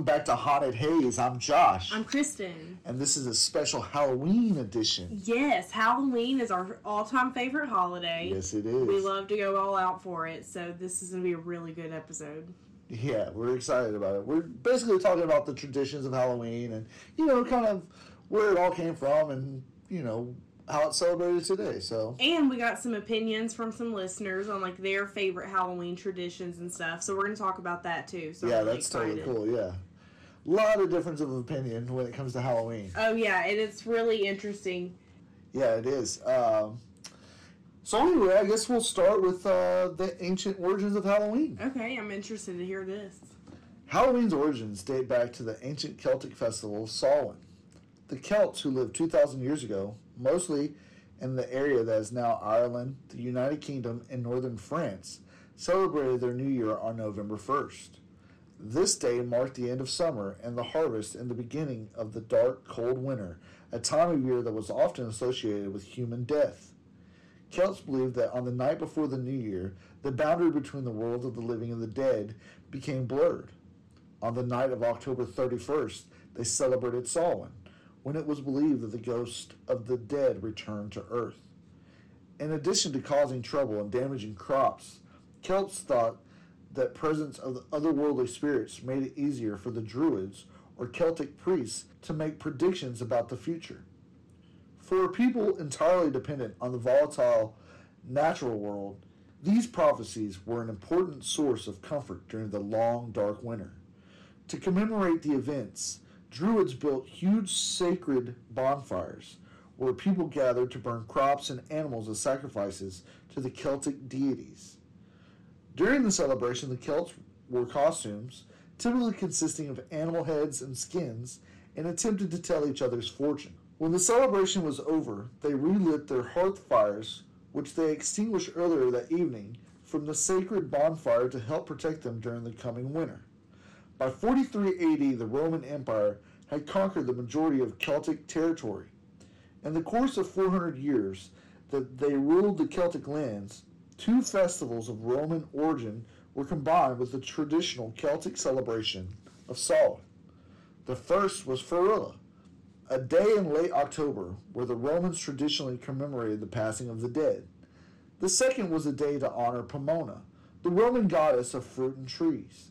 welcome back to Haunted Haze. I'm Josh. I'm Kristen. and this is a special Halloween edition. Yes, Halloween is our all-time favorite holiday. Yes, it is. We love to go all out for it, so this is going to be a really good episode. Yeah, we're excited about it. We're basically talking about the traditions of Halloween and, you know, kind of where it all came from and, you know, how it's celebrated today. So, And we got some opinions from some listeners on like their favorite Halloween traditions and stuff. So we're going to talk about that too. So yeah, really that's totally cool. Yeah. A lot of difference of opinion when it comes to Halloween. Oh yeah, and it's really interesting. Yeah, it is. Um, so, anyway, I guess we'll start with uh, the ancient origins of Halloween. Okay, I'm interested to hear this. Halloween's origins date back to the ancient Celtic festival of Samhain. The Celts, who lived 2,000 years ago, mostly in the area that is now Ireland, the United Kingdom, and northern France, celebrated their new year on November 1st. This day marked the end of summer and the harvest and the beginning of the dark, cold winter, a time of year that was often associated with human death. Celts believed that on the night before the new year, the boundary between the world of the living and the dead became blurred. On the night of October 31st, they celebrated Samhain, when it was believed that the ghost of the dead returned to earth. In addition to causing trouble and damaging crops, Celts thought that presence of the otherworldly spirits made it easier for the Druids or Celtic priests to make predictions about the future. For a people entirely dependent on the volatile natural world, these prophecies were an important source of comfort during the long, dark winter. To commemorate the events, Druids built huge sacred bonfires where people gathered to burn crops and animals as sacrifices to the Celtic deities. During the celebration, the Celts wore costumes, typically consisting of animal heads and skins, and attempted to tell each other's fortune. When the celebration was over, they relit their hearth fires, which they extinguished earlier that evening, from the sacred bonfire to help protect them during the coming winter. By 43 AD, the Roman Empire had conquered the majority of Celtic territory. In the course of 400 years that they ruled the Celtic lands, two festivals of Roman origin were combined with the traditional Celtic celebration of Samhain. The first was Feralia, a day in late October where the Romans traditionally commemorated the passing of the dead. The second was a day to honor Pomona, the Roman goddess of fruit and trees.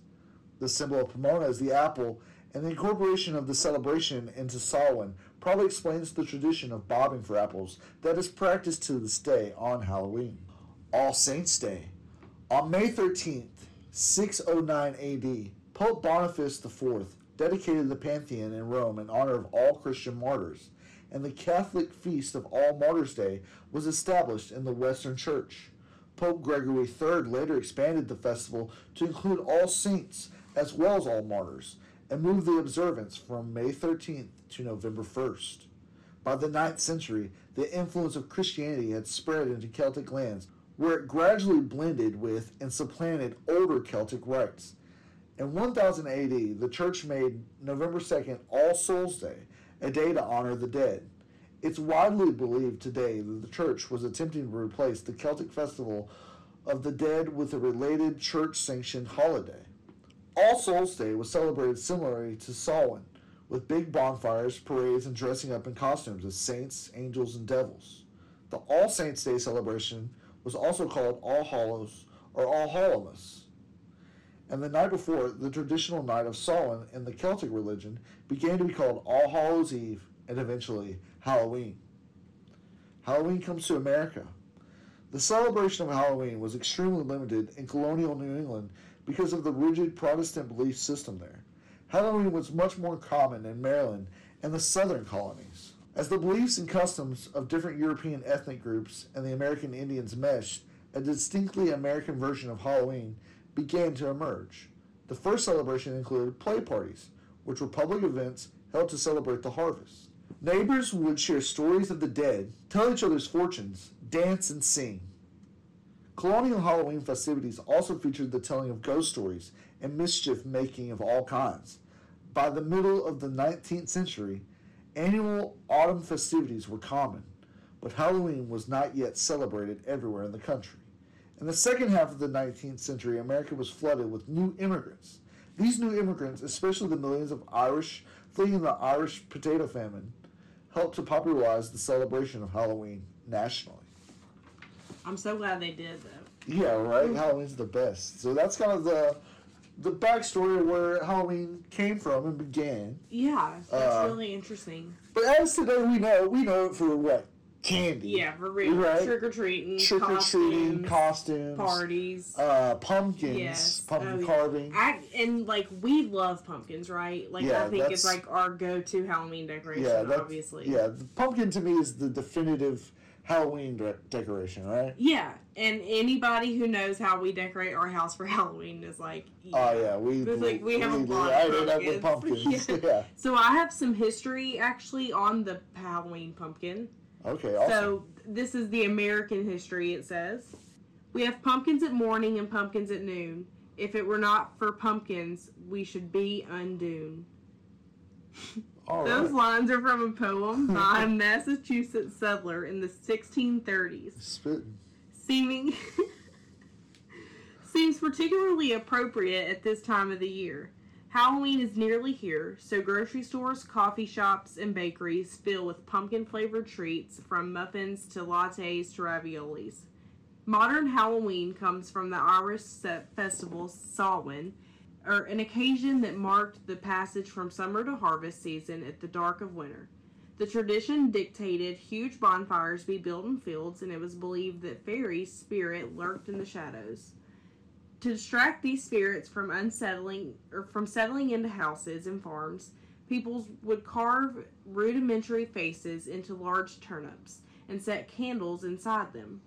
The symbol of Pomona is the apple, and the incorporation of the celebration into Samhain probably explains the tradition of bobbing for apples that is practiced to this day on Halloween. All Saints' Day. On May 13th, 609 AD, Pope Boniface IV dedicated the Pantheon in Rome in honor of all Christian martyrs, and the Catholic feast of All Martyrs' Day was established in the Western Church. Pope Gregory III later expanded the festival to include all saints as well as all martyrs, and moved the observance from May 13th to November 1st. By the 9th century, the influence of Christianity had spread into Celtic lands, where it gradually blended with and supplanted older Celtic rites. In 1000 AD, the church made November 2nd All Souls Day, a day to honor the dead. It's widely believed today that the church was attempting to replace the Celtic festival of the dead with a related church sanctioned holiday. All Souls Day was celebrated similarly to Samhain, with big bonfires, parades, and dressing up in costumes as saints, angels, and devils. The All Saints Day celebration was also called All Hallows or All Hallowmas. And the night before, the traditional night of Samhain in the Celtic religion began to be called All Hallows Eve and eventually Halloween. Halloween comes to America. The celebration of Halloween was extremely limited in colonial New England because of the rigid Protestant belief system there. Halloween was much more common in Maryland and the southern colonies. As the beliefs and customs of different European ethnic groups and the American Indians meshed, a distinctly American version of Halloween began to emerge. The first celebration included play parties, which were public events held to celebrate the harvest. Neighbors would share stories of the dead, tell each other's fortunes, dance, and sing. Colonial Halloween festivities also featured the telling of ghost stories and mischief making of all kinds. By the middle of the 19th century, annual autumn festivities were common, but Halloween was not yet celebrated everywhere in the country. In the second half of the 19th century, America was flooded with new immigrants. These new immigrants, especially the millions of Irish fleeing the Irish potato famine, helped to popularize the celebration of Halloween nationally. I'm so glad they did though. Yeah, right. Halloween's the best. So that's kind of the the backstory of where Halloween came from and began. Yeah, that's Uh, really interesting. But as today we know, we know it for what candy. Yeah, for real. Right. Trick or treating, Trick or treating, costumes, parties. uh, pumpkins, Yes. pumpkin Oh, carving. I, and like we love pumpkins, right? Like Yeah, I think it's like our go-to Halloween decoration, Yeah, obviously. Yeah, the pumpkin to me is the definitive Halloween de- decoration, right? Yeah, and anybody who knows how we decorate our house for Halloween is like, Oh yeah, we It's like we have a do. lot I of did have the pumpkins. pumpkins. Yeah. yeah. So I have some history actually on the Halloween pumpkin. Okay. Awesome. So this is the American history. It says we have pumpkins at morning and pumpkins at noon. If it were not for pumpkins, we should be undone. All Those right. lines are from a poem by a Massachusetts settler in the 1630s. Spitting. seeming seems particularly appropriate at this time of the year. Halloween is nearly here, so grocery stores, coffee shops, and bakeries fill with pumpkin flavored treats from muffins to lattes to raviolis. Modern Halloween comes from the Irish festival Samhain, or an occasion that marked the passage from summer to harvest season at the dark of winter. The tradition dictated huge bonfires be built in fields, and it was believed that fairies' spirit lurked in the shadows. To distract these spirits from unsettling or from settling into houses and farms, people would carve rudimentary faces into large turnips and set candles inside them.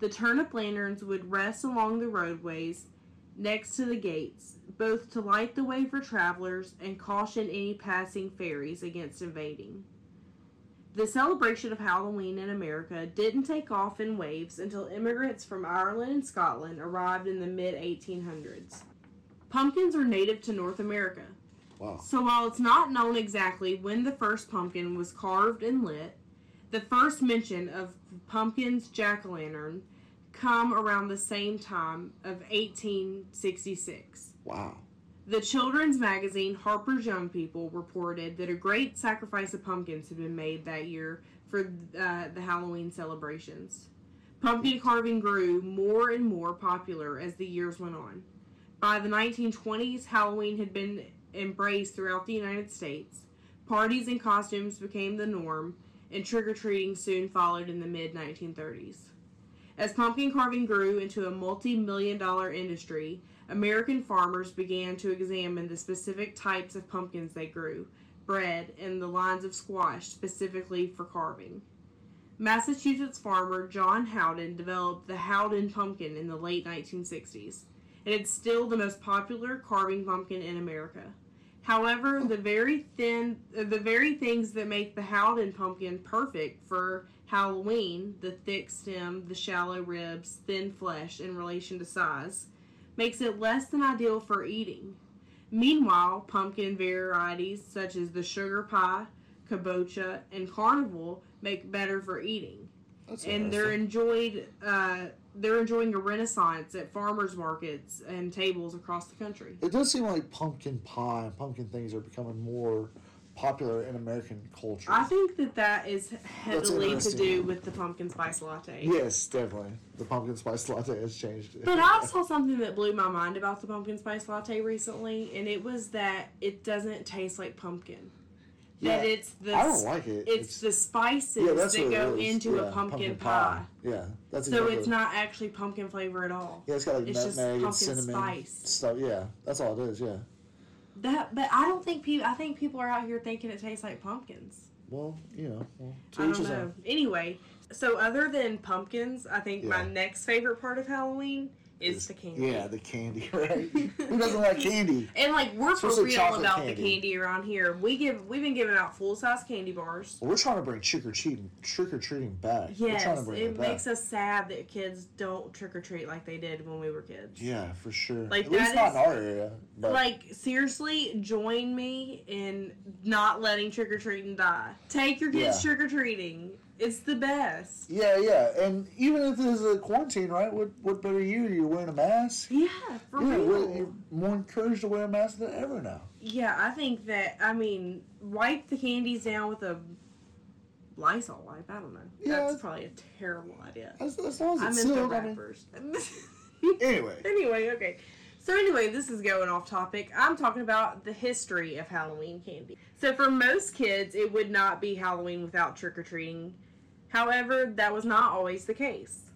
The turnip lanterns would rest along the roadways next to the gates, both to light the way for travelers and caution any passing fairies against invading. The celebration of Halloween in America didn't take off in waves until immigrants from Ireland and Scotland arrived in the mid 1800s. Pumpkins are native to North America, Wow. so while it's not known exactly when the first pumpkin was carved and lit, the first mention of pumpkins jack o' lantern come around the same time of 1866. Wow. The children's magazine Harper's Young People reported that a great sacrifice of pumpkins had been made that year for uh, the Halloween celebrations. Pumpkin carving grew more and more popular as the years went on. By the 1920s, Halloween had been embraced throughout the United States. Parties and costumes became the norm, and trick or treating soon followed in the mid 1930s. As pumpkin carving grew into a multi million dollar industry, American farmers began to examine the specific types of pumpkins they grew, bred, and the lines of squash specifically for carving. Massachusetts farmer John Howden developed the Howden pumpkin in the late 1960s, and it's still the most popular carving pumpkin in America. However, the very thin, the very things that make the Howden pumpkin perfect for Halloween, the thick stem, the shallow ribs, thin flesh in relation to size, makes it less than ideal for eating. Meanwhile, pumpkin varieties such as the sugar pie, kabocha, and carnival make better for eating, That's and they're enjoyed. Uh, they're enjoying a renaissance at farmers markets and tables across the country. It does seem like pumpkin pie and pumpkin things are becoming more popular in American culture. I think that that is heavily to do with the pumpkin spice latte. yes, definitely. The pumpkin spice latte has changed. But I saw something that blew my mind about the pumpkin spice latte recently, and it was that it doesn't taste like pumpkin. That it's the I don't like it. it's, the spices yeah, that go into Yeah, a pumpkin, pie. Yeah, that's So exactly it's what- not actually pumpkin flavor at all. Yeah, it's got like it's just nutmeg and cinnamon spice. stuff. Yeah, that's all it is. Yeah. That, but I don't think people. I think people are out here thinking it tastes like pumpkins. Well, you know, well, I don't know. own. Anyway, so other than pumpkins, I think my next favorite part of Halloween is the candy. Yeah, the candy, right? Who doesn't like candy? And like we're for Especially real chocolate about candy. the candy around here. We give we've been giving out full size candy bars. Well, we're trying to bring trick or treating, trick or treating back. we're trying Yes, to bring it it back. makes us sad that kids don't trick or treat like they did when we were kids. yeah, for sure. Like, At least that not is- in our area. But Like seriously, join me in not letting trick or treating die. Take your kids Yeah. trick or treating. It's the best. yeah, yeah, and even if there's a quarantine, right? What what better year? You're wearing a mask. Yeah, for yeah, real. you're more encouraged to wear a mask than ever now. Yeah, I think that I mean wipe the candies down with a Lysol wipe. I don't know. Yeah, That's probably a terrible idea. As, as long as I'm it's into sealed. I mean, anyway, anyway, okay. So anyway, this is going off topic. I'm talking about the history of Halloween candy. So for most kids, it would not be Halloween without trick or treating. However, that was not always the case.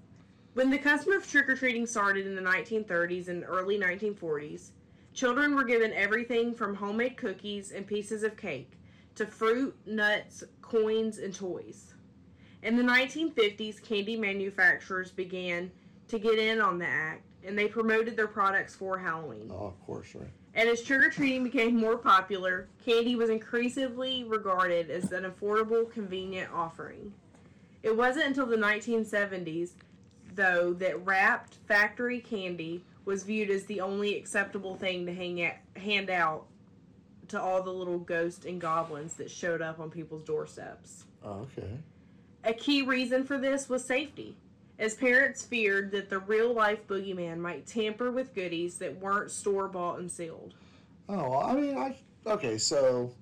When the custom of trick or treating started in the 1930s and early 1940s, children were given everything from homemade cookies and pieces of cake to fruit, nuts, coins, and toys. In the 1950s, candy manufacturers began to get in on the act and they promoted their products for Halloween. oh, of course, right. And as trick or treating became more popular, candy was increasingly regarded as an affordable, convenient offering. It wasn't until the 1970s, though, that wrapped factory candy was viewed as the only acceptable thing to hang at, hand out to all the little ghosts and goblins that showed up on people's doorsteps. Oh, okay. A key reason for this was safety, as parents feared that the real life boogeyman might tamper with goodies that weren't store bought and sealed. Oh, I mean, I okay. So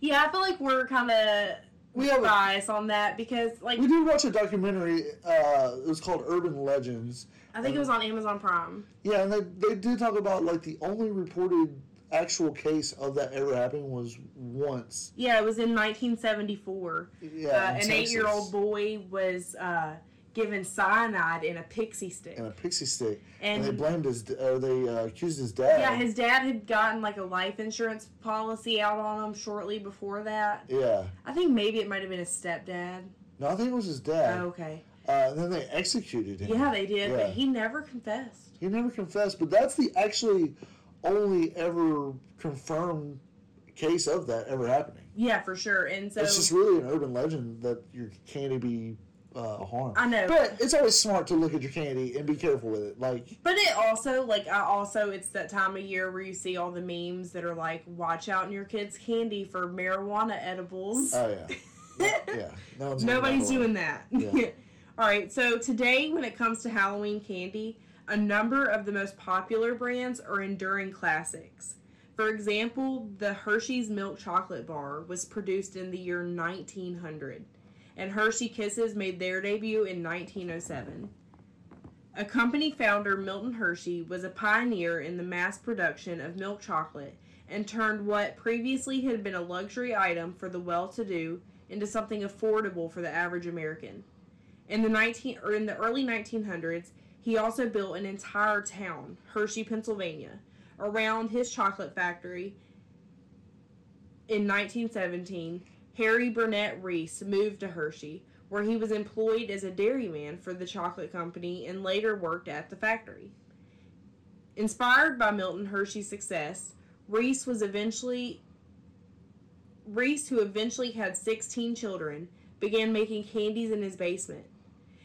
Yeah, I feel like we're kind of we have a, on that because, like, we did watch a documentary. Uh, it was called Urban Legends. I think it was on Amazon Prime. Yeah, and they they did talk about like the only reported actual case of that ever happening was once. Yeah, it was in 1974. Yeah, uh, an eight-year-old boy was uh, given cyanide in a pixie stick, and a pixie stick, and, and they blamed his, or they uh, accused his dad. yeah, his dad had gotten like a life insurance policy out on him shortly before that. Yeah. I think maybe it might have been his stepdad. No, I think it was his dad. Oh, okay. Uh, then they executed him. Yeah, they did, Yeah. but he never confessed. He never confessed, but that's the actually only ever confirmed case of that ever happening. Yeah, for sure. And so it's just really an urban legend that your candy be uh, harmed. I know. But it's always smart to look at your candy and be careful with it. Like, But it also, like, I also, it's that time of year where you see all the memes that are like, watch out in your kids' candy for marijuana edibles. oh yeah, yeah. yeah. No Nobody's know. doing that. Yeah. all right, so today, when it comes to Halloween candy, a number of the most popular brands are enduring classics. For example, the Hershey's Milk Chocolate Bar was produced in the year 1900, and Hershey Kisses made their debut in 1907. A company founder, Milton Hershey, was a pioneer in the mass production of milk chocolate and turned what previously had been a luxury item for the well-to-do into something affordable for the average American. In the 19 or in the early 1900s, he also built an entire town, Hershey, Pennsylvania, around his chocolate factory. In 1917, Harry Burnett Reese moved to Hershey, where he was employed as a dairyman for the chocolate company and later worked at the factory. Inspired by Milton Hershey's success, Reese was eventually Reese, who eventually had 16 children, began making candies in his basement.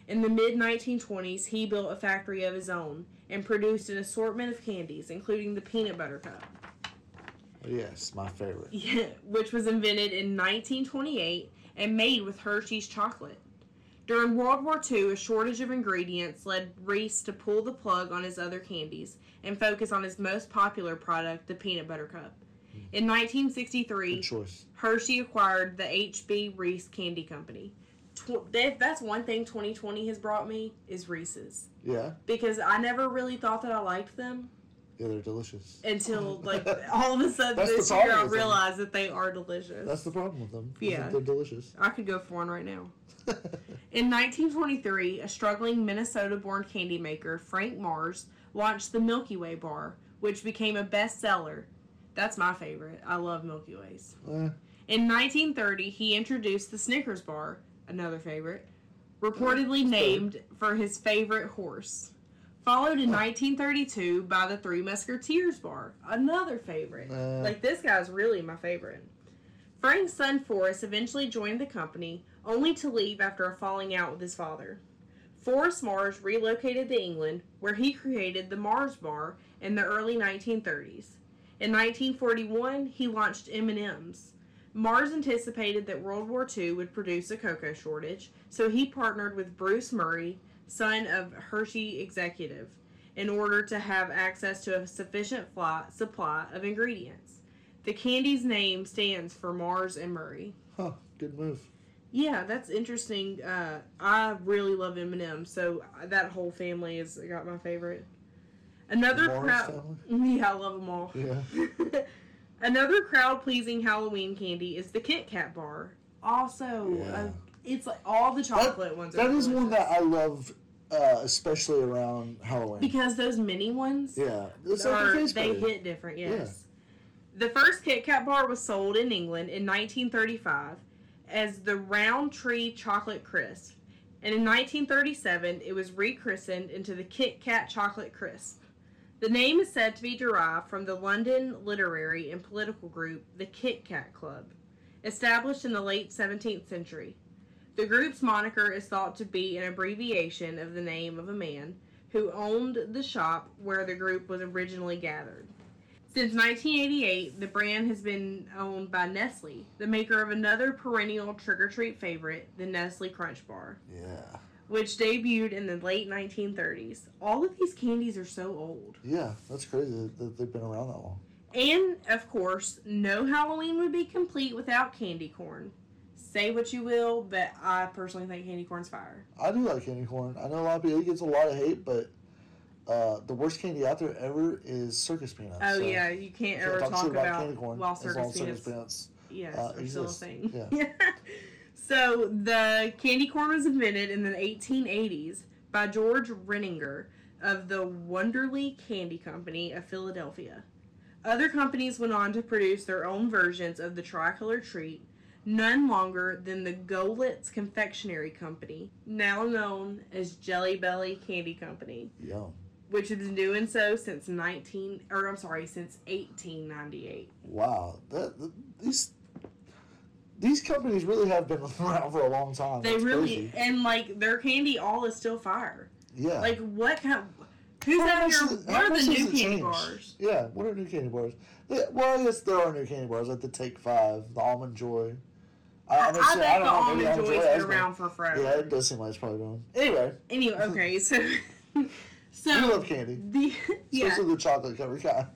In the mid 1920s, he built a factory of his own and produced an assortment of candies, including the peanut butter cup, Yes, my favorite. which was invented in 1928 and made with Hershey's chocolate. During World War II, a shortage of ingredients led Reese to pull the plug on his other candies and focus on his most popular product, the peanut butter cup. Hmm. In 1963, Hershey acquired the HB Reese Candy Company. Tw- if that's one thing 2020 has brought me is Reese's Yeah, because I never really thought that I liked them yeah, they're delicious. until like all of a sudden That's the this year problem I with them. realized that they are delicious. That's the problem with them. Yeah. they're delicious. I could go for one right now. In 1923, a struggling Minnesota-born candy maker, Frank Mars, launched the Milky Way bar, which became a bestseller. That's my favorite. I love Milky Ways. Eh, In 1930, he introduced the Snickers bar, another favorite, reportedly named for his favorite horse. Followed in 1932 by the Three Musketeers bar, another favorite. Uh. like this guy's really my favorite. Frank's son Forrest eventually joined the company, only to leave after a falling out with his father. Forrest Mars relocated to England, where he created the Mars Bar in the early 1930s. In 1941, he launched M&M's. Mars anticipated that World War II would produce a cocoa shortage, so he partnered with Bruce Murray, son of Hershey executive, in order to have access to a sufficient fly, supply of ingredients. The candy's name stands for Mars and Murray. Huh. Good move. Yeah, that's interesting. Uh, I really love M&M, so that whole family has got my favorite. Another crowd. Yeah, I love them all. Yeah. Another crowd-pleasing Halloween candy is the Kit Kat bar. Also, Yeah. uh, it's like all the chocolate ones. That are is one that. I love, uh, especially around Halloween. because those mini ones. yeah, it's like they hit different, yes. The first Kit Kat bar was sold in England in 1935 as the Rowntree Chocolate Crisp, and in 1937 it was rechristened into the Kit Kat Chocolate Crisp. The name is said to be derived from the London literary and political group the Kit Kat Club, established in the late 17th century. The group's moniker is thought to be an abbreviation of the name of a man who owned the shop where the group was originally gathered. Since 1988, the brand has been owned by Nestle, the maker of another perennial trick or treat favorite, the Nestle Crunch Bar, Yeah, which debuted in the late 1930s. All of these candies are so old. yeah, that's crazy that- that they've been around that long. And, of course, no Halloween would be complete without candy corn. Say what you will, but I personally think candy corn's fire. I do like candy corn. I know a lot of people it gets a lot of hate, but uh, the worst candy out there ever is circus peanuts. Oh so yeah, you can't can't ever talk talk shit about, candy corn while circus as circus peanuts peanuts. Yes, uh, are still a thing. Yeah. so the candy corn was invented in the 1880s by George Renninger of the Wunderle Candy Company of Philadelphia. Other companies went on to produce their own versions of the tricolor treat, none longer than the Goelitz Confectionery Company, now known as Jelly Belly Candy Company, Yum. which has been doing so since 19 or I'm sorry, since 1898. Wow. That, th these these companies really have been around for a long time. They That's really crazy. and like their candy all is still fire. yeah. Like what kind? Who's How out here? What are the new candy bars? Yeah, what are new candy bars? Yeah, well, I guess there are new candy bars, like the Take Five, the Almond Joy. I, I, I'm bet the almond joy's Joy been around for forever. Yeah, it does seem like it's probably been. Anyway, Anyway, okay, so we love candy, the yeah. especially the chocolate covered kind.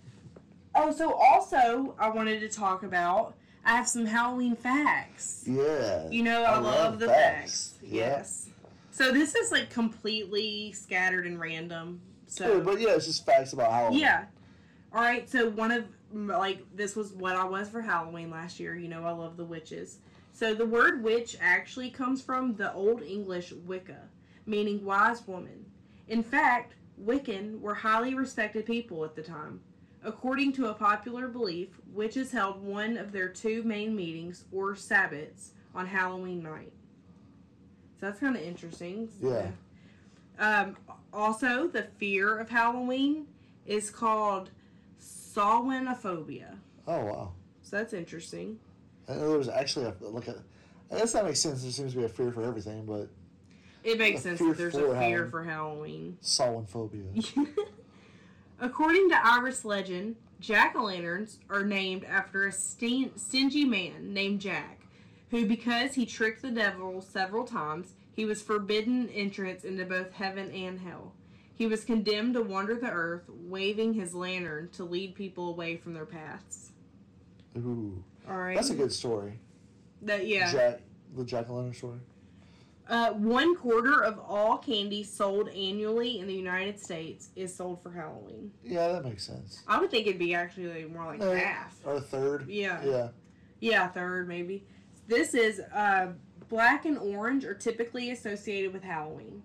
Oh, so also I wanted to talk about. I have some Halloween facts. Yeah. You know, I, I love, love the facts. facts. Yeah. Yes. So this is like completely scattered and random. So Good, but yeah, it's just facts about Halloween. Yeah. All right. So one of like this was what I was for Halloween last year. You know, I love the witches. So the word witch actually comes from the Old English Wicca, meaning wise woman. In fact, Wiccan were highly respected people at the time. According to a popular belief, witches held one of their two main meetings or sabbats on Halloween night. So that's kind of interesting. Yeah. Um, also, the fear of Halloween is called Samhainophobia. Oh wow. So that's interesting. I know there's actually a like a. I guess that makes sense. There seems to be a fear for everything, but It makes sense that there's a fear Halloween. for Halloween. Samhain phobia. According to Irish legend, jack o' lanterns are named after a stin- stingy man named Jack, who, because he tricked the devil several times, he was forbidden entrance into both heaven and hell. He was condemned to wander the earth, waving his lantern to lead people away from their paths. Ooh, All right. that's a good story. That yeah. Jack, the Jack story. Uh, one quarter of all candy sold annually in the United States is sold for Halloween. Yeah, that makes sense. I would think it'd be actually more like Uh, half. Or a third. Yeah. Yeah. Yeah, third maybe. This is uh, black and orange are typically associated with Halloween.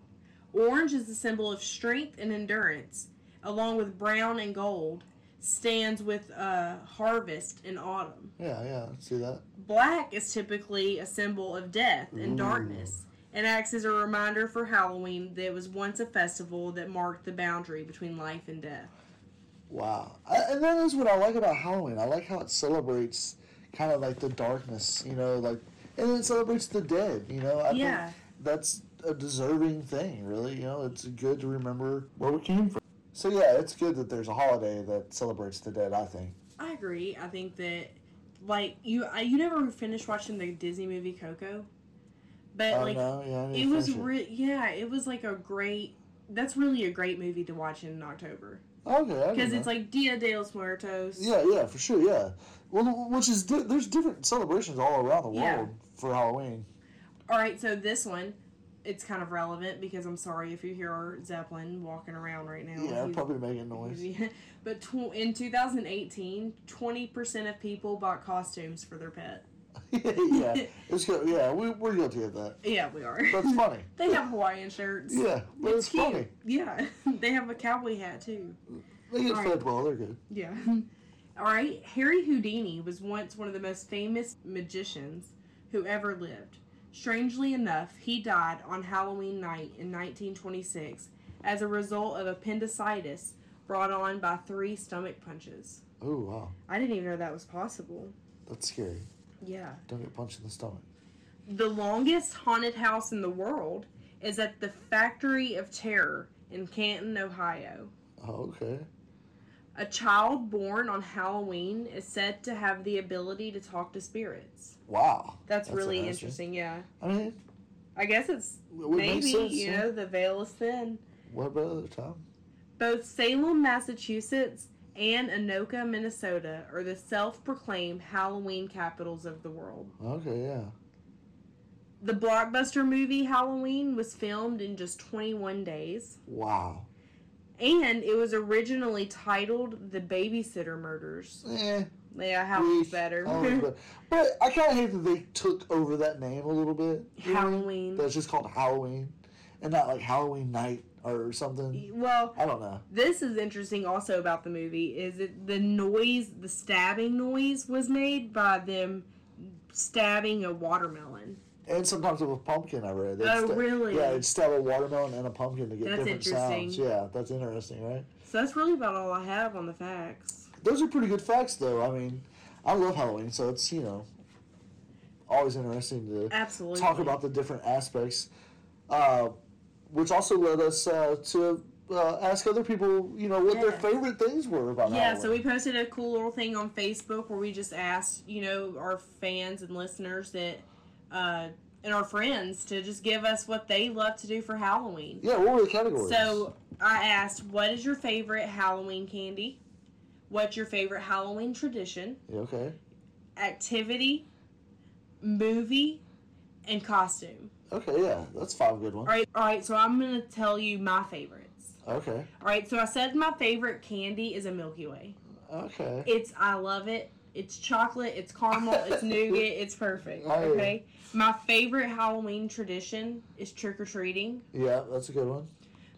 Orange is the symbol of strength and endurance, along with brown and gold stands with uh, harvest in autumn. Yeah, yeah. I See that? Black is typically a symbol of death and Ooh. darkness, and acts as a reminder for Halloween that it was once a festival that marked the boundary between life and death. Wow. I, and that is what I like about Halloween. I like how it celebrates kind of like the darkness, you know, like, and it celebrates the dead, you know. I Yeah. think that's a deserving thing, really. You know, it's good to remember where we came from. So, yeah, it's good that there's a holiday that celebrates the dead, I think. I agree. I think that, like you, I, you never finished watching the Disney movie Coco, but Oh, like no, yeah, it was re- yeah, it was like a great. That's really a great movie to watch in October Okay, because it's like Dia de los Muertos. Yeah, yeah, for sure, yeah. Well, which is, di- there's different celebrations all around the world Yeah. for Halloween. All right, so this one, it's kind of relevant because I'm sorry if you hear Zeppelin walking around right now. Yeah, He's- probably making noise. but tw- in 2018, 20% of people bought costumes for their pet. yeah, it's good. Yeah, we, we're guilty of that. Yeah, we are. That's funny. they have Hawaiian shirts. Yeah, but it's, cute. funny. Yeah, they have a cowboy hat too. They get All fed well. They're good. Yeah. All right. Harry Houdini was once one of the most famous magicians who ever lived. Strangely enough, he died on Halloween night in 1926 as a result of appendicitis brought on by three stomach punches. Oh wow, I didn't even know that was possible. that's scary. Yeah. Don't get punched in the stomach. The longest haunted house in the world is at the Factory of Terror in Canton, Ohio. Oh, okay. A child born on Halloween is said to have the ability to talk to spirits. Wow. That's, That's really interesting. interesting. yeah. I mean, I guess it's it maybe, sense. you yeah. know, the veil is thin. What about other time? Both Salem, Massachusetts and Anoka, Minnesota are the self proclaimed Halloween capitals of the world. Okay, yeah. The blockbuster movie Halloween was filmed in just 21 days. Wow. And it was originally titled The Babysitter Murders. Eh. Yeah, Halloween's better. Halloween's better. But I kind of hate that they took over that name a little bit. Halloween. That's just called Halloween, and not like Halloween night or something. Well, I don't know. this is interesting also about the movie is that the noise, the stabbing noise was made by them stabbing a watermelon. And sometimes with a pumpkin, I read. They'd Oh, sta- really? Yeah, they'd stab a watermelon and a pumpkin to get That's different interesting. sounds. Yeah, that's interesting, right? So that's really about all I have on the facts. Those are pretty good facts, though. I mean, I love Halloween, so it's you know always interesting to Absolutely. talk about the different aspects, uh, which also led us uh, to uh, ask other people, you know, what their favorite things were about Yeah, Halloween. so we posted a cool little thing on Facebook where we just asked, you know, our fans and listeners that, uh, and our friends to just give us what they love to do for Halloween. yeah, what were the categories? So I asked, what is your favorite Halloween candy? What's your favorite Halloween tradition? Okay, Activity, movie, and costume. okay, yeah, that's five good ones. All right, all right. So I'm gonna tell you my favorites. Okay, All right. So I said my favorite candy is a Milky Way. okay, It's I love it. It's chocolate. It's caramel. It's nougat. It's perfect. I hear you. Okay. My favorite Halloween tradition is trick or treating. yeah, that's a good one.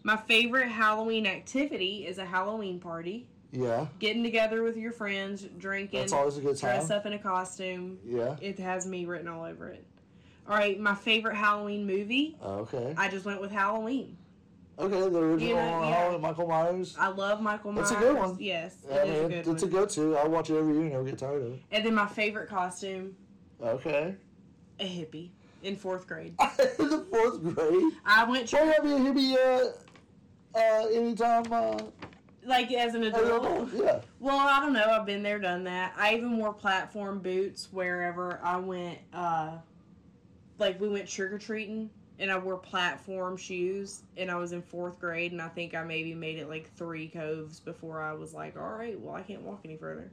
My favorite Halloween activity is a Halloween party. Yeah, Getting together with your friends, drinking, that's always a good time. dress up in a costume. Yeah, It has me written all over it. All right, my favorite Halloween movie. okay, I just went with Halloween. okay. The original You know, yeah. Halloween, Michael Myers. I love Michael Myers. That's a good one. Yes, I it is mean, a good it's one. a go-to. I watch it every year. And never get tired of it. and then my favorite costume, Okay. a hippie in fourth grade. In the fourth grade. I went Try to be a hippie uh, uh, anytime. Uh, like as an adult. Yeah. Well, I don't know. I've been there, done that. I even wore platform boots wherever I went. Uh, like we went trick or treating, and I wore platform shoes, and I was in fourth grade, and I think I maybe made it like three coves before I was like, all right, well, I can't walk any further.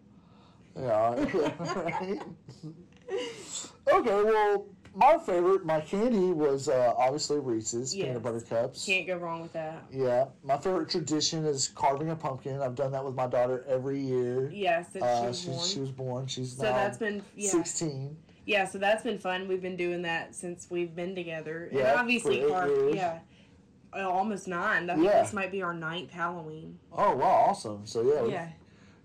Yeah. okay. Well, my favorite, my candy was uh, obviously Reese's Yes. peanut butter cups. Can't go wrong with that. Yeah. My favorite tradition is carving a pumpkin. I've done that with my daughter every year. Yes, since Uh, she was born. she was born. She's so now that's been yeah, 16. yeah. So that's been fun. We've been doing that since we've been together. Yeah, and obviously, for eight Car- years. yeah, uh, almost nine. I think Yeah. this might be our ninth Halloween. Oh wow, awesome! So yeah, Yeah.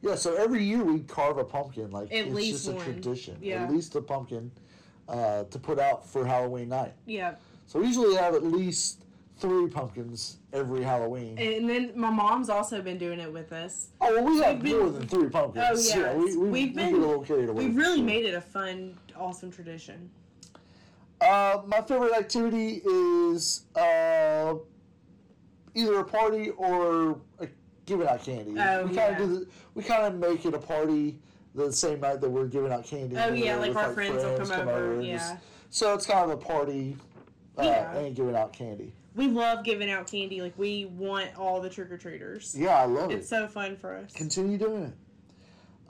yeah. So every year we carve a pumpkin. Like At it's least just a one. tradition. Yeah. At least a pumpkin uh, to put out for Halloween night. Yeah. So we usually have at least three pumpkins every Halloween. And then my mom's also been doing it with us. oh well, we have we've been- more than three pumpkins. Oh, yeah. we, we, We've we been- get a little carried away. We've really sure. made it a fun, awesome tradition. Uh, my favorite activity is uh, either a party or a, giving out candy. Oh, we kind yeah. of do the, we kind of make it a party the same night that we're giving out candy. Oh yeah, like with, our friends, will come, over. and Yeah, just- so it's kind of a party uh, Yeah. and giving out candy. we love giving out candy. Like we want all the trick or treaters. Yeah, I love It's it. It's so fun for us. Continue doing it.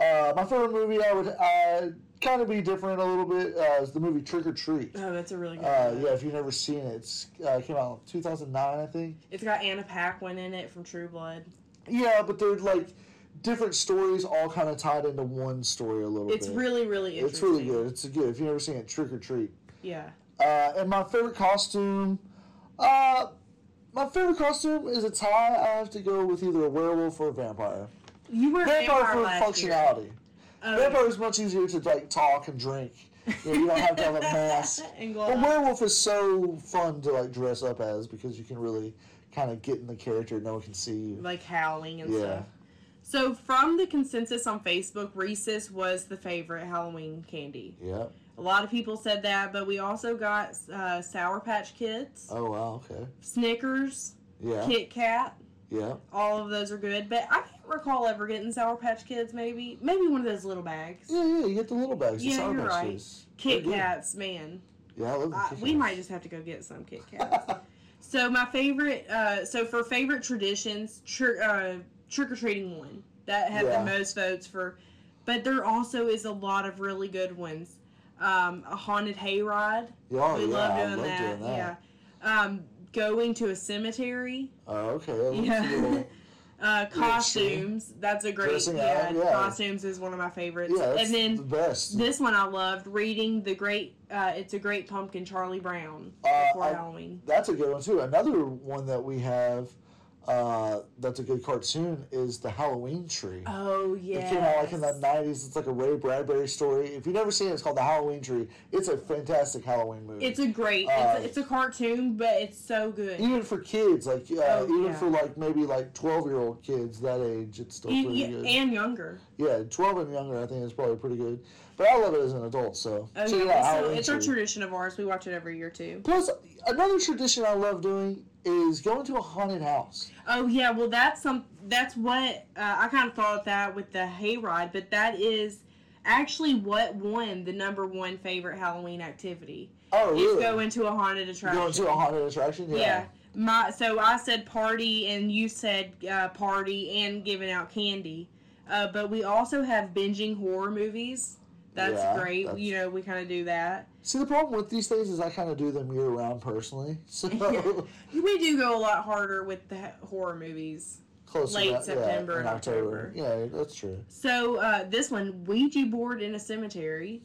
Uh, my favorite movie, I would uh, kind of be different a little bit, uh, is the movie Trick or Treat. Oh, that's a really good. Uh, one. yeah, if you've never seen it, it's uh, came out in 2009, I think. It's got Anna Paquin in it from True Blood. Yeah, but they're like different stories, all kind of tied into one story a little It's bit. It's really, really interesting. it's really good. It's good. If you've never seen it, Trick or Treat. Yeah. Uh, and my favorite costume, uh, my favorite costume is a tie. I have to go with either a werewolf or a vampire. You were a Vampire vampire for functionality. Oh, Vampire is much easier to like talk and drink. You, know, you don't have to have a mask. and But werewolf is so fun to like dress up as because you can really kind of get in the character. No one can see you. like howling and Yeah. stuff. So from the consensus on Facebook, Reese's was the favorite Halloween candy. Yeah. A lot of people said that, but we also got uh, Sour Patch Kids, Oh wow. Okay. Snickers, Yeah. Kit Kat. Yeah. All of those are good, but I can't recall ever getting Sour Patch Kids. Maybe, maybe one of those little bags. Yeah, yeah, you get the little bags. the Yeah, Sour you're right. Kids. Kit. Kats, man. Yeah, I Uh, we might just have to go get some Kit Kats. so my favorite, uh, so for favorite traditions, tr- uh, trick or treating one that had Yeah. the most votes for, but there also is a lot of really good ones. Um, a haunted hayride, Yeah, oh, we yeah, love I doing love that. doing that. Yeah, um, going to a cemetery. Oh, okay. I Yeah. Uh, costumes. That's a great. Yeah, up, yeah. costumes is one of my favorites. yeah, and then the best. this one I loved reading the great. Uh, it's a great pumpkin, Charlie Brown, Uh, before I- Halloween. That's a good one too. Another one that we have uh, that's a good cartoon is the Halloween tree. Oh yeah. It came out like in the nineties. It's like a Ray Bradbury story. If you've never seen it, it's called the Halloween Tree. It's a fantastic Halloween movie. It's a great. Uh, it's, a, it's a cartoon, but it's so good. even for kids, like uh, Oh, even yeah. for like maybe like twelve year old kids that age, it's still E- pretty good. and younger. yeah, twelve and younger, I think is probably pretty good. But I love it as an adult, so Oh yeah, it's, a, it's our tradition of ours. We watch it every year too. Plus, another tradition I love doing is going to a haunted house. Oh yeah, well that's some. That's what uh, I kind of thought that with the hayride, but that is actually what won the number one favorite Halloween activity. Oh, really? Is go into a haunted attraction. Going to a haunted attraction? Yeah. Yeah. My so I said party and you said uh, party and giving out candy, uh, but we also have binging horror movies. That's Yeah, great. that's- You know, we kind of do that. See, the problem with these things is I kind of do them year round personally. So Yeah. We do go a lot harder with the horror movies. close Late to that, September yeah, and October. October. Yeah, that's true. So uh, this one, Ouija board in a cemetery,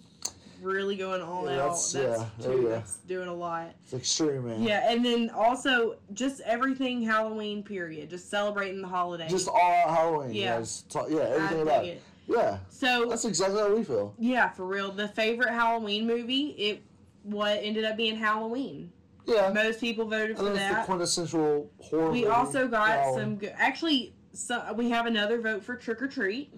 really going all Yeah, out. that's- That's, yeah, too, you that's doing a lot. It's extreme, man. Yeah, and then also just everything Halloween period, just celebrating the holiday. Just all Halloween. Yeah. Yeah. yeah, everything about it. Yeah, So that's exactly how we feel. Yeah, for real. The favorite Halloween movie, it what ended up being Halloween. Yeah. Most people voted for it's the quintessential horror We movie. also got Halloween. some good. Actually, so we have another vote for Trick or Treat.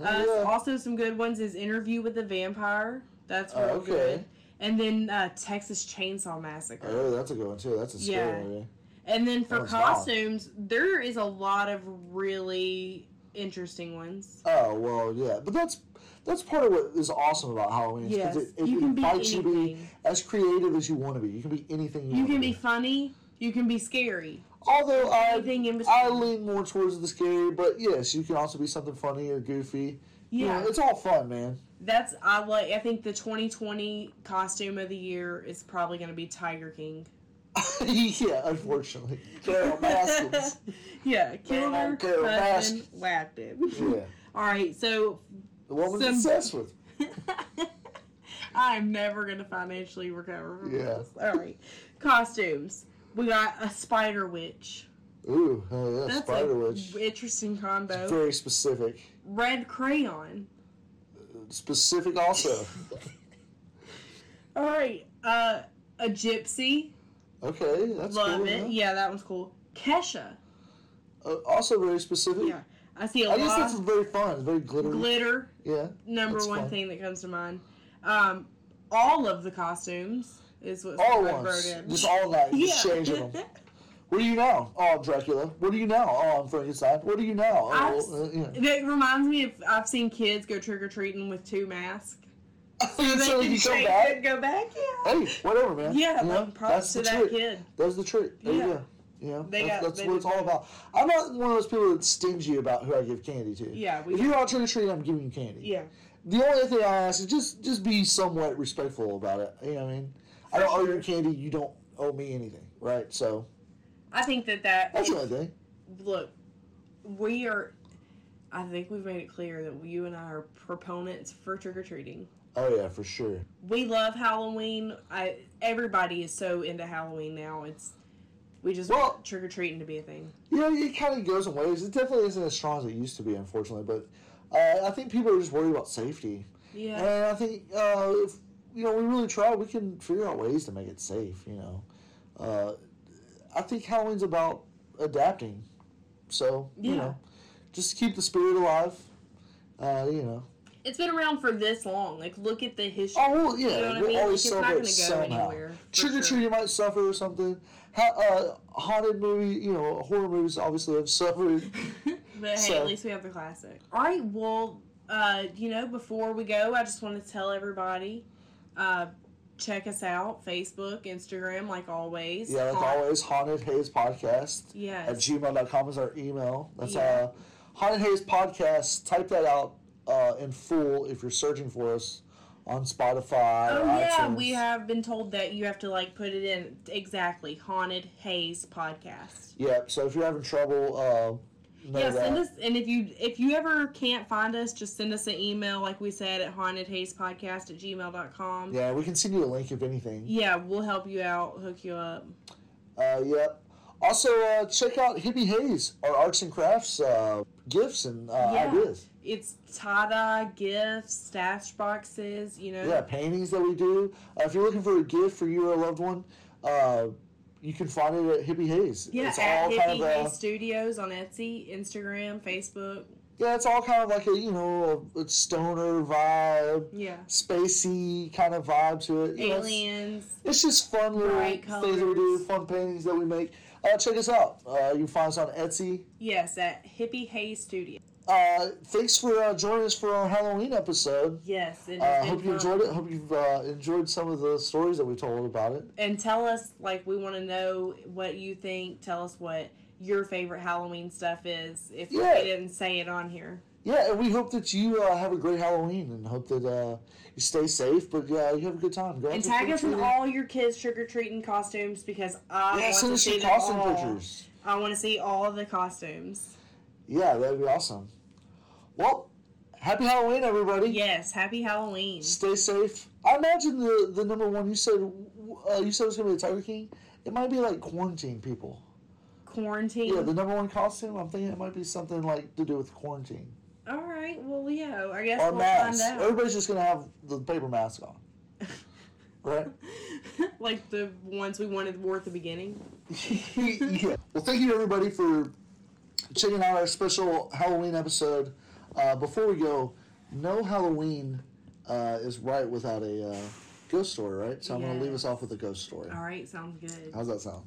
Oh, Uh, yeah. Also, some good ones is Interview with the Vampire. That's real okay. good. And then uh, Texas Chainsaw Massacre. Oh, that's a good one too. That's a scary Yeah. movie. and then for one's wild. costumes, there is a lot of really interesting ones. Oh well, yeah, but that's that's part of what is awesome about Halloween. Yes, it, it you can be invites you be as creative as you want to be. You can be anything you, You can to be funny. You can be scary. Although I. I lean more towards the scary, but yes, you can also be something funny or goofy. You Yeah. know, it's all fun, man. That's I like. I think the 2020 costume of the year is probably going to be Tiger King. yeah, unfortunately, Carol Baskins. yeah, killer, Carol husband, whacked him. Yeah, All right, so the woman's Some- obsessed with. I'm never going to financially recover from Yeah. this. All right, costumes. We got a spider witch. Ooh, oh yeah, That's Spider a Witch. interesting combo. Very specific. Red crayon. Specific also. All right, uh, a gypsy. Okay, that's Love cool. it. yeah. Yeah, that one's cool. Kesha. Uh, also very specific. Yeah, I see a I guess lot. that's very fun. It's very glittery. Glitter, yeah. number one fun. thing that comes to mind. Um, all of the costumes is what All I ones. wrote in. Just all night. yeah. Just changing them. What are you now? Oh, Dracula. What are you now? Oh, I'm Frankenstein. What are you now? I've- Oh, uh, yeah. It reminds me of I've seen kids go trick or treating with two masks. so they you can come back. and go back. Yeah. Hey, whatever, man. Yeah, You know, like props to that's the that trick. kid. That's the trick. Yeah. you go. You They that's, got- that's what it's all about. I'm not one of those people that's stingy about who I give candy to. Yeah, we if you're out trick or treating, I'm giving you candy. yeah. The only thing I ask is just just be somewhat respectful about it. You know what I mean? I don't owe you candy. You don't owe me anything, right? So I think that that that's only thing. look, we are. I think we've made it clear that you and I are proponents for trick or treating. Oh yeah, for sure. We love Halloween. I everybody is so into Halloween now. It's we just Well- want trick or treating to be a thing. Yeah, it kind of goes in waves. It definitely isn't as strong as it used to be, unfortunately. But uh, I think people are just worried about safety, Yeah. and I think uh, if you know we really try, we can figure out ways to make it safe. You know, uh, I think Halloween's about adapting. So you Yeah. know, just keep the spirit alive. Uh, you know. It's been around for this long. Like look at the history. Oh well, yeah. You know what I we'll mean? always Like, it's not celebrate gonna go somehow. anywhere, Trick or sure. treating might suffer or something. Ha- uh, haunted movie, you know, horror movies obviously have suffered. But hey, So- at least we have the classic. All right. Well, uh, you know, before we go, I just want to tell everybody, uh, check us out: Facebook, Instagram, like always. Yeah, like Haunt- always, Haunted Haze Podcast. Yeah. At Yes. gmail.com is our email. That's Yeah. uh, Haunted Haze Podcast. Type that out uh, in full if you're searching for us on Spotify. Oh yeah, iTunes. we have been told that you have to like put it in exactly haunted haze podcast. Yeah, so if you're having trouble, uh, know yeah, that. send us and if you if you ever can't find us, just send us an email like we said at hauntedhazepodcast at gmail.com. yeah, we can send you a link if anything. Yeah, we'll help you out, hook you up. Uh, yep. Also, uh, check out Hippie Haze, our arts and crafts uh, gifts and uh, Yeah. ideas. It's tie-dye gifts, stash boxes, you know. Yeah, paintings that we do. Uh, if you're looking for a gift for you or a loved one, uh, you can find it at Hippie Haze. Yeah, it's at Hippie kind of uh, Haze Studios on Etsy, Instagram, Facebook. yeah, it's all kind of like a you know a, a stoner vibe, Yeah. spacey kind of vibe to it. You know, it's- Aliens. it's, just fun little things that we do, fun paintings that we make. Uh, check us out. Uh, you can find us on Etsy. Yes, at Hippie Haze Studio. Uh, thanks for uh, joining us for our Halloween episode. Yes, it Uh, hope you enjoyed it. Hope you've uh, enjoyed some of the stories that we told about it. And tell us, like, we want to know what you think. Tell us what your favorite Halloween stuff is. If Yeah. we didn't say it on here. Yeah, and we hope that you uh, have a great Halloween and hope that uh, you stay safe, but yeah, you have a good time. Go And tag us in all your kids trick or treating costumes because I Yeah, want to see costume all. pictures. I want to see all the costumes. Yeah, that'd be awesome. Well, happy Halloween, everybody. Yes, happy Halloween. Stay safe. I imagine the the number one you said uh, you said it was gonna be the Tiger King. It might be like quarantine people. Quarantine. Yeah, the number one costume. I'm thinking it might be something like to do with quarantine all right. Well, yeah. I guess or we'll masks. find out. Everybody's just gonna have the paper mask on, right? like the ones we wanted wore at the beginning. yeah. Well, thank you everybody for checking out our special Halloween episode. Uh, before we go, no Halloween uh, is right without a uh, ghost story, right? So I'm going to leave us off with a ghost story. All right. Sounds good. How's that sound?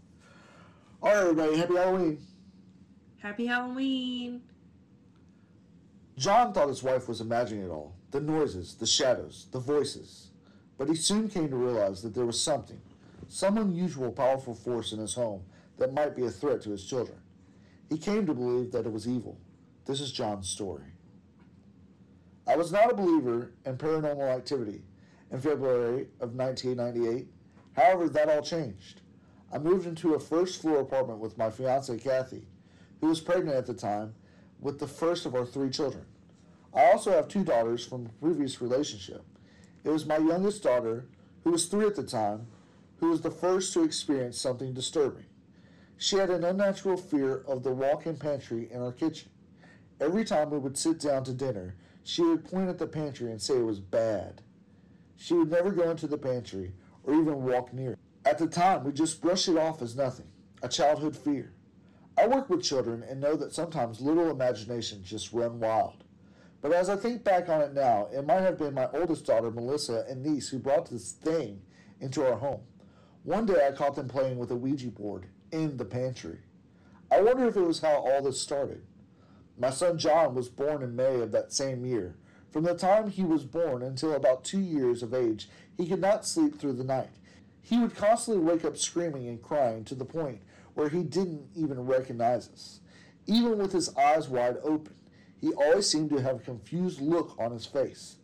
All right, everybody. Happy Halloween. Happy Halloween. John thought his wife was imagining it all the noises, the shadows, the voices. But he soon came to realize that there was something, some unusual, powerful force in his home that might be a threat to his children. He came to believe that it was evil. This is John's story. I was not a believer in paranormal activity in February of 1998. However, that all changed. I moved into a first floor apartment with my fiancee Kathy, who was pregnant at the time with the first of our three children. I also have two daughters from a previous relationship. It was my youngest daughter, who was three at the time, who was the first to experience something disturbing. She had an unnatural fear of the walk in pantry in our kitchen. Every time we would sit down to dinner, she would point at the pantry and say it was bad. She would never go into the pantry or even walk near it. At the time, we just brushed it off as nothing, a childhood fear. I work with children and know that sometimes little imaginations just run wild. But as I think back on it now, it might have been my oldest daughter, Melissa, and niece who brought this thing into our home. One day I caught them playing with a Ouija board in the pantry. I wonder if it was how all this started. My son John was born in May of that same year. From the time he was born until about two years of age, he could not sleep through the night. He would constantly wake up screaming and crying to the point where he didn't even recognize us. Even with his eyes wide open, he always seemed to have a confused look on his face.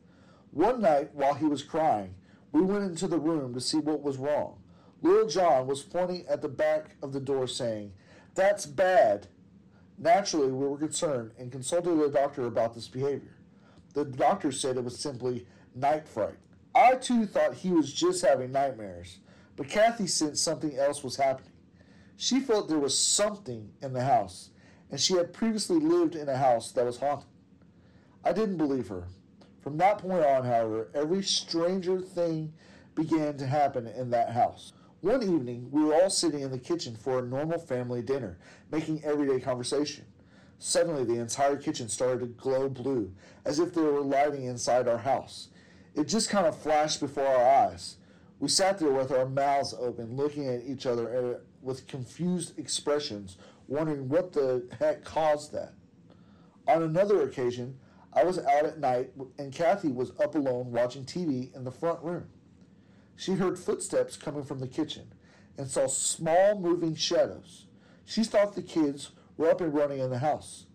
One night, while he was crying, we went into the room to see what was wrong. Little John was pointing at the back of the door, saying, That's bad. Naturally, we were concerned and consulted a doctor about this behavior. The doctor said it was simply night fright. I too thought he was just having nightmares, but Kathy sensed something else was happening. She felt there was something in the house, and she had previously lived in a house that was haunted. I didn't believe her. From that point on, however, every stranger thing began to happen in that house. One evening, we were all sitting in the kitchen for a normal family dinner, making everyday conversation. Suddenly, the entire kitchen started to glow blue, as if there were lighting inside our house. It just kind of flashed before our eyes. We sat there with our mouths open, looking at each other with confused expressions, wondering what the heck caused that. On another occasion, I was out at night and Kathy was up alone watching TV in the front room. She heard footsteps coming from the kitchen and saw small moving shadows. She thought the kids were up and running in the house.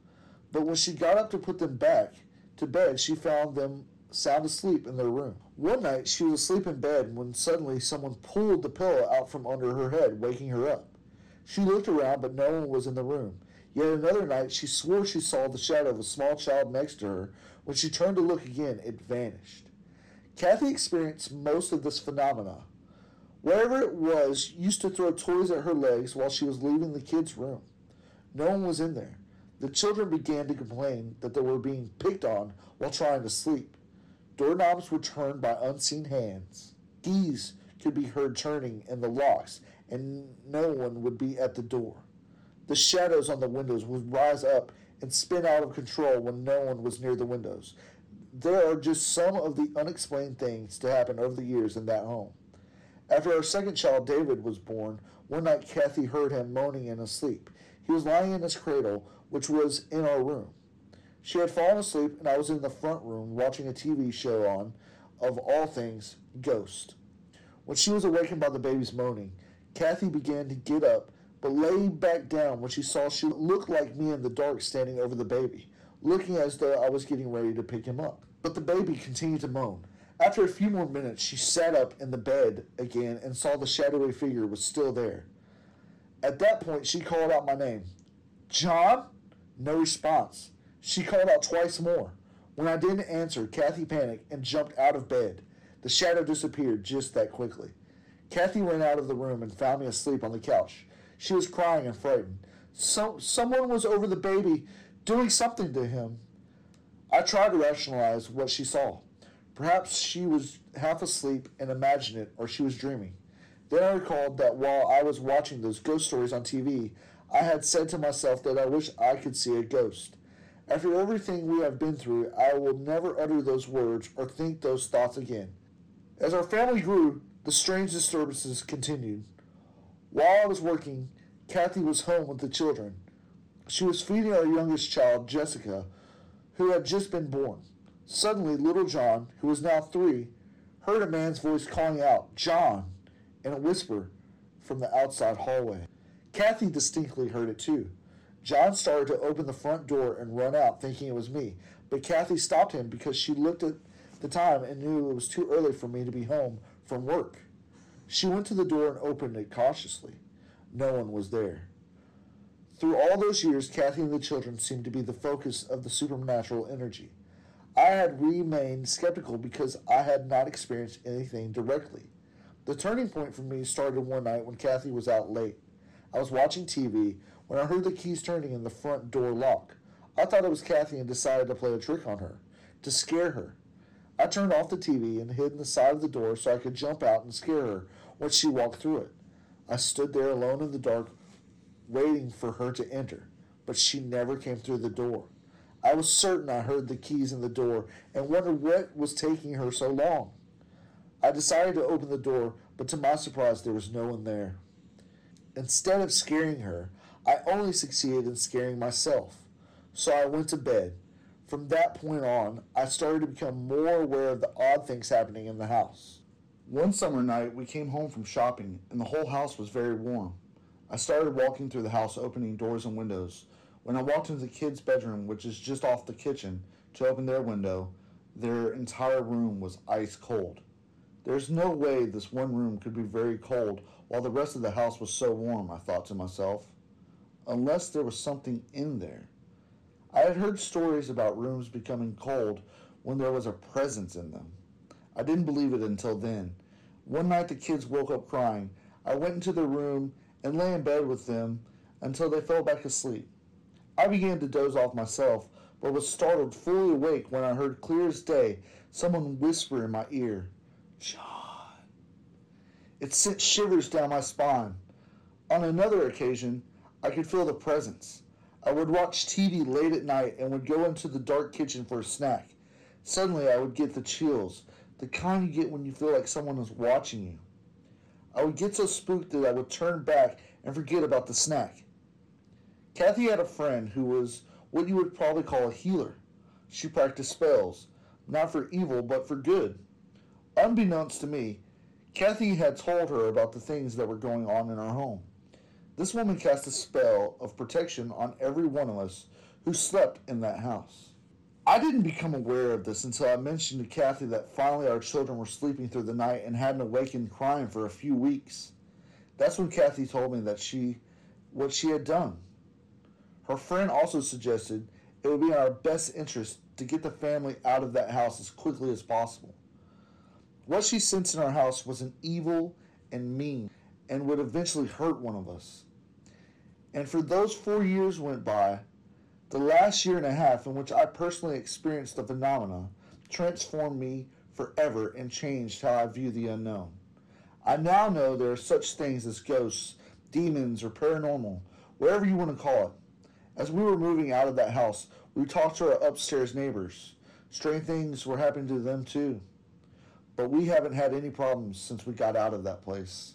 But when she got up to put them back to bed, she found them sound asleep in their room. One night she was asleep in bed when suddenly someone pulled the pillow out from under her head, waking her up. She looked around, but no one was in the room. Yet another night she swore she saw the shadow of a small child next to her. When she turned to look again, it vanished. Kathy experienced most of this phenomena. Wherever it was, used to throw toys at her legs while she was leaving the kids' room. No one was in there. The children began to complain that they were being picked on while trying to sleep. Doorknobs were turned by unseen hands. Keys could be heard turning in the locks, and no one would be at the door. The shadows on the windows would rise up and spin out of control when no one was near the windows. There are just some of the unexplained things to happen over the years in that home. After our second child, David, was born, one night Kathy heard him moaning in his sleep. He was lying in his cradle, which was in our room. She had fallen asleep, and I was in the front room watching a TV show on, of all things, Ghost. When she was awakened by the baby's moaning, Kathy began to get up, but lay back down when she saw she looked like me in the dark standing over the baby, looking as though I was getting ready to pick him up. But the baby continued to moan. After a few more minutes, she sat up in the bed again and saw the shadowy figure was still there. At that point, she called out my name. John? No response. She called out twice more. When I didn't answer, Kathy panicked and jumped out of bed. The shadow disappeared just that quickly. Kathy went out of the room and found me asleep on the couch. She was crying and frightened. Some, someone was over the baby, doing something to him. I tried to rationalize what she saw. Perhaps she was half asleep and imagined it, or she was dreaming. Then I recalled that while I was watching those ghost stories on TV, I had said to myself that I wish I could see a ghost. After everything we have been through, I will never utter those words or think those thoughts again. As our family grew, the strange disturbances continued. While I was working, Kathy was home with the children. She was feeding our youngest child, Jessica, who had just been born. Suddenly, little John, who was now three, heard a man's voice calling out, John, in a whisper from the outside hallway. Kathy distinctly heard it too. John started to open the front door and run out, thinking it was me. But Kathy stopped him because she looked at the time and knew it was too early for me to be home from work. She went to the door and opened it cautiously. No one was there. Through all those years, Kathy and the children seemed to be the focus of the supernatural energy. I had remained skeptical because I had not experienced anything directly. The turning point for me started one night when Kathy was out late. I was watching TV when I heard the keys turning in the front door lock. I thought it was Kathy and decided to play a trick on her, to scare her. I turned off the TV and hid in the side of the door so I could jump out and scare her when she walked through it. I stood there alone in the dark, waiting for her to enter, but she never came through the door. I was certain I heard the keys in the door and wondered what was taking her so long. I decided to open the door, but to my surprise, there was no one there. Instead of scaring her, I only succeeded in scaring myself. So I went to bed. From that point on, I started to become more aware of the odd things happening in the house. One summer night, we came home from shopping, and the whole house was very warm. I started walking through the house, opening doors and windows. When I walked into the kids' bedroom, which is just off the kitchen, to open their window, their entire room was ice cold. There's no way this one room could be very cold while the rest of the house was so warm, I thought to myself. Unless there was something in there. I had heard stories about rooms becoming cold when there was a presence in them. I didn't believe it until then. One night the kids woke up crying. I went into their room and lay in bed with them until they fell back asleep. I began to doze off myself, but was startled fully awake when I heard clear as day someone whisper in my ear, John. It sent shivers down my spine. On another occasion, I could feel the presence. I would watch TV late at night and would go into the dark kitchen for a snack. Suddenly, I would get the chills, the kind you get when you feel like someone is watching you. I would get so spooked that I would turn back and forget about the snack. Kathy had a friend who was what you would probably call a healer. She practiced spells, not for evil, but for good. Unbeknownst to me, Kathy had told her about the things that were going on in our home. This woman cast a spell of protection on every one of us who slept in that house. I didn't become aware of this until I mentioned to Kathy that finally our children were sleeping through the night and hadn't awakened crying for a few weeks. That's when Kathy told me that she what she had done. Her friend also suggested it would be in our best interest to get the family out of that house as quickly as possible. What she sensed in our house was an evil and mean and would eventually hurt one of us. And for those four years went by, the last year and a half in which I personally experienced the phenomena transformed me forever and changed how I view the unknown. I now know there are such things as ghosts, demons, or paranormal, whatever you want to call it. As we were moving out of that house, we talked to our upstairs neighbors. Strange things were happening to them too. But we haven't had any problems since we got out of that place.